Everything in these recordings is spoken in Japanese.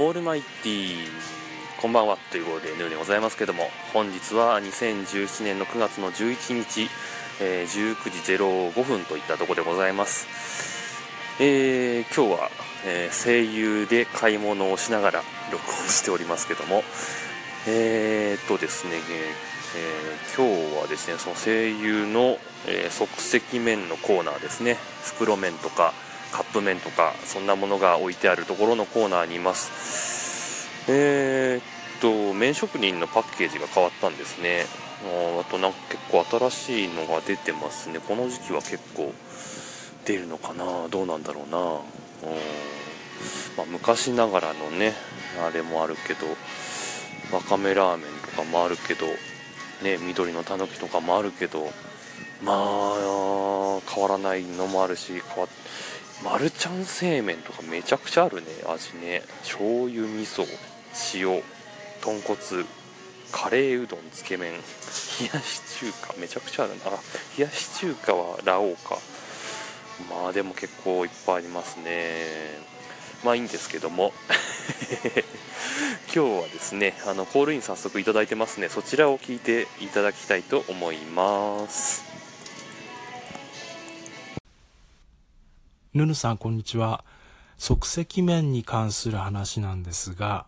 オールマイティこんばんはということでヌーでございますけども本日は2017年の9月の11日、えー、19時05分といったところでございます、えー、今日は、えー、声優で買い物をしながら録音しておりますけどもえー、っとですね、えー、今日はですねその声優の、え即席麺のコーナーですね。袋麺とかカップ麺とかそんなものが置いてあるところのコーナーにいます。えー、っと麺職人のパッケージが変わったんですね。ああとなんか結構新しいのが出てますね。この時期は結構出るのかな？どうなんだろうな？うん、まあ、昔ながらのねあれもあるけどわかめラーメンとかもあるけどね緑のたぬきとかもあるけどまあ変わらないのもあるし変わマルちゃん製麺とかめちゃくちゃあるね。味ね。醤油味噌塩豚骨カレーうどんつけ麺。冷やし中華めちゃくちゃあるな。冷やし中華はラオウか。まあでも結構いっぱいありますね。まあいいんですけども。今日はですねあのコールイン早速いただいてますね。そちらを聞いていただきたいと思います。ぬぬさん、こんにちは。即席麺に関する話なんですが、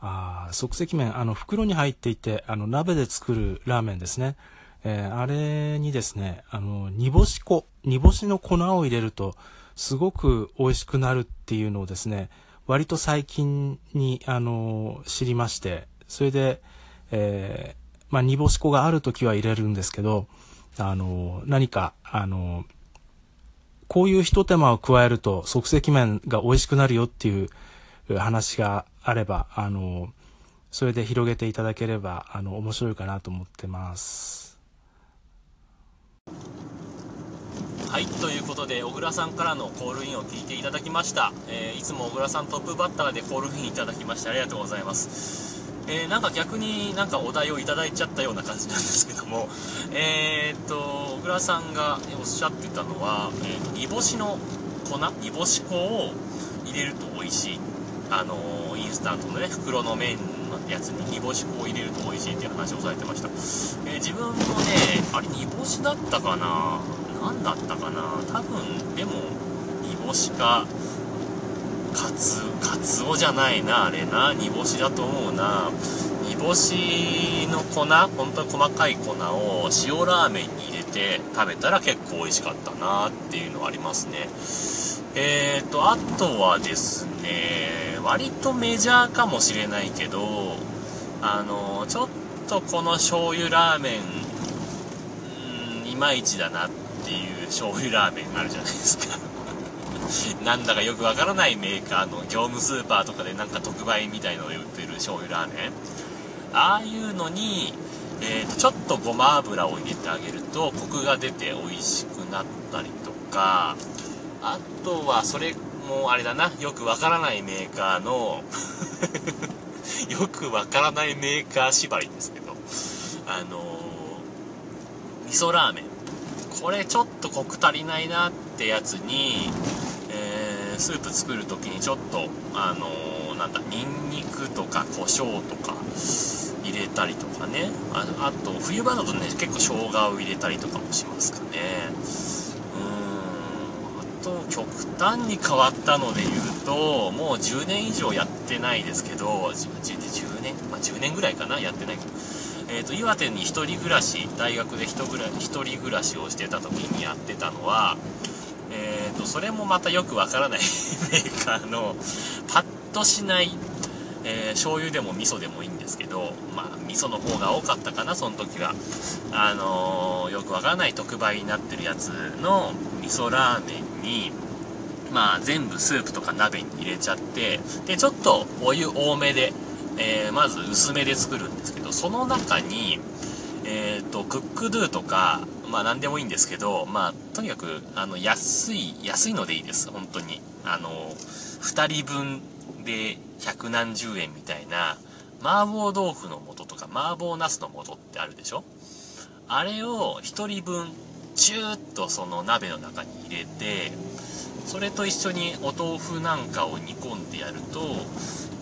あ即席麺、あの、袋に入っていて、あの、鍋で作るラーメンですね。えー、あれにですね、あの、煮干し粉、煮干しの粉を入れると、すごく美味しくなるっていうのをですね、割と最近に、あの、知りまして、それで、えー、まあ、煮干し粉がある時は入れるんですけど、あの、何か、あの、こういう一手間を加えると即席麺が美味しくなるよっていう話があれば、あの、それで広げていただければ、あの、面白いかなと思ってます。はい、ということで、小倉さんからのコールインを聞いていただきました。えー、いつも小倉さんトップバッターでコールインいただきましてありがとうございます。えー、なんか逆になんかお題をいただいちゃったような感じなんですけども、えー、っと、小倉さんがおっしゃってたのは、えー、煮干しの粉煮干し粉を入れると美味しい。あのインスタントのね、袋の麺のやつに煮干し粉を入れると美味しいっていう話をされてました。え自分もね、あれ煮干しだったかな？何だったかな？多分、でも、煮干しか、カツ、カツオじゃないな、あれな。煮干しだと思うな。煮干しの粉、本当に細かい粉を塩ラーメンに入れて食べたら結構美味しかったなっていうのはありますね。えーと、あとはですね、割とメジャーかもしれないけど、あの、ちょっとこの醤油ラーメン、うん、いまいちだなっていう醤油ラーメンあるじゃないですか。なんだかよくわからないメーカーの業務スーパーとかでなんか特売みたいので売ってる醤油ラーメン。ああいうのに、えーと、ちょっとごま油を入れてあげるとコクが出て美味しくなったりとか。あとはそれもあれだな。よくわからないメーカーの よくわからないメーカー縛りですけど。あのー、味噌ラーメン。これちょっとコク足りないなってやつにスープ作る時にちょっとあのー、なんだニンニクとか胡椒とか入れたりとかね。ああと冬場だとね結構生姜を入れたりとかもしますかね。うーん。あと極端に変わったので言うともう10年以上やってないですけど 10, 年？まあ10年ぐらいかな？やってないけど。えーと、岩手に1人暮らし大学で1人暮らしをしてた時にやってたのはと、それもまたよくわからない メーカーのパッとしない、えー、醤油でも味噌でもいいんですけど、まあ、味噌の方が多かったかな、その時は。あのー、よくわからない特売になってるやつの味噌ラーメンに、まあ、全部スープとか鍋に入れちゃって、で、ちょっとお湯多めで、えー、まず薄めで作るんですけど、その中に、えっ、と、クックドゥとか、まあ何でもいいんですけど、まあとにかく、あの、安い、安いのでいいです、本当に。あの、2人分で百何十円みたいな、麻婆豆腐の素とか麻婆茄子の素ってあるでしょ？あれを1人分、チューッとその鍋の中に入れて、それと一緒にお豆腐なんかを煮込んでやると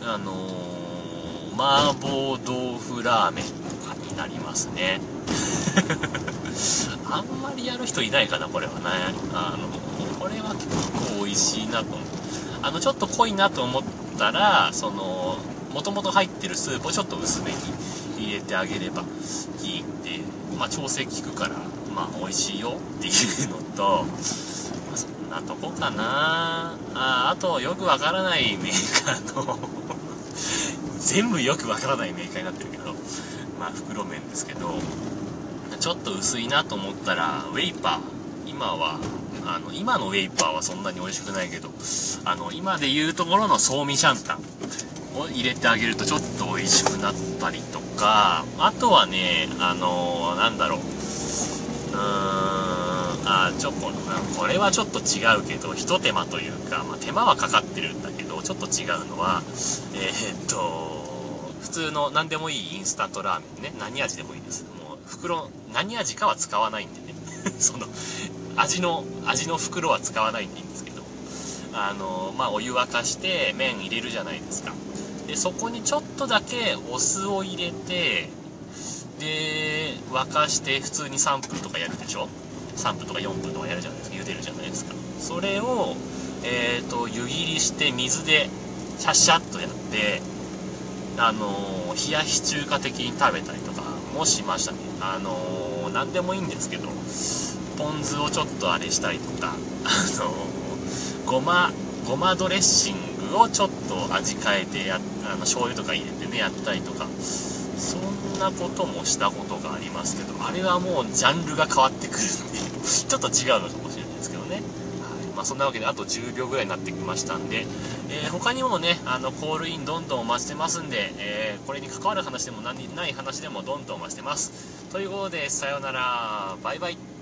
あのー、麻婆豆腐ラーメンとかになりますね。あんまりやる人いないかなこれはねあのこれは結構美味しいなと思う。あのちょっと濃いなと思ったらそのもともと入ってるスープをちょっと薄めに入れてあげればいいんでまあ調整効くからまあ美味しいよっていうのと、まあ、そんなとこかな。ああとよくわからないメーカーの 全部よくわからないメーカーになってるけどまあ袋麺ですけどちょっと薄いなと思ったらウェイパー。今はあの今のウェイパーはそんなに美味しくないけどあの今で言うところのソーミシャンタンを入れてあげるとちょっと美味しくなったりとかあとはねあのー、なんだろう。うーんあチョコのこれはちょっと違うけどひと手間というか、まあ、手間はかかってるんだけどちょっと違うのはえー、っと普通の何でもいいインスタントラーメンね。何味でもいいです。袋何味かは使わないんでね。その味の味の袋は使わないんでいいんですけど。あのまあお湯沸かして麺入れるじゃないですか。でそこにちょっとだけお酢を入れてで沸かして普通に3分とかやるでしょ？3分とか4分とかやるじゃないですか。茹でるじゃないですか。それをえっ、ー、と湯切りして水でシャッシャッとやってあの冷やし中華的に食べたりとかもしましたね。あの何でもいいんですけどポン酢をちょっとあれしたりとかあのごまごまドレッシングをちょっと味変えてやあの醤油とか入れてねやったりとかそんなこともしたことがありますけどあれはもうジャンルが変わってくるんでちょっと違うのかもしれないですけどね、はい。まあ、そんなわけであと10秒ぐらいになってきましたんで、えー、他にもねあのコールインどんどんお待ちしてますんで、えー、これに関わる話でも何ない話でもどんどんお待ちしてます。ということでさようなら。バイバイ。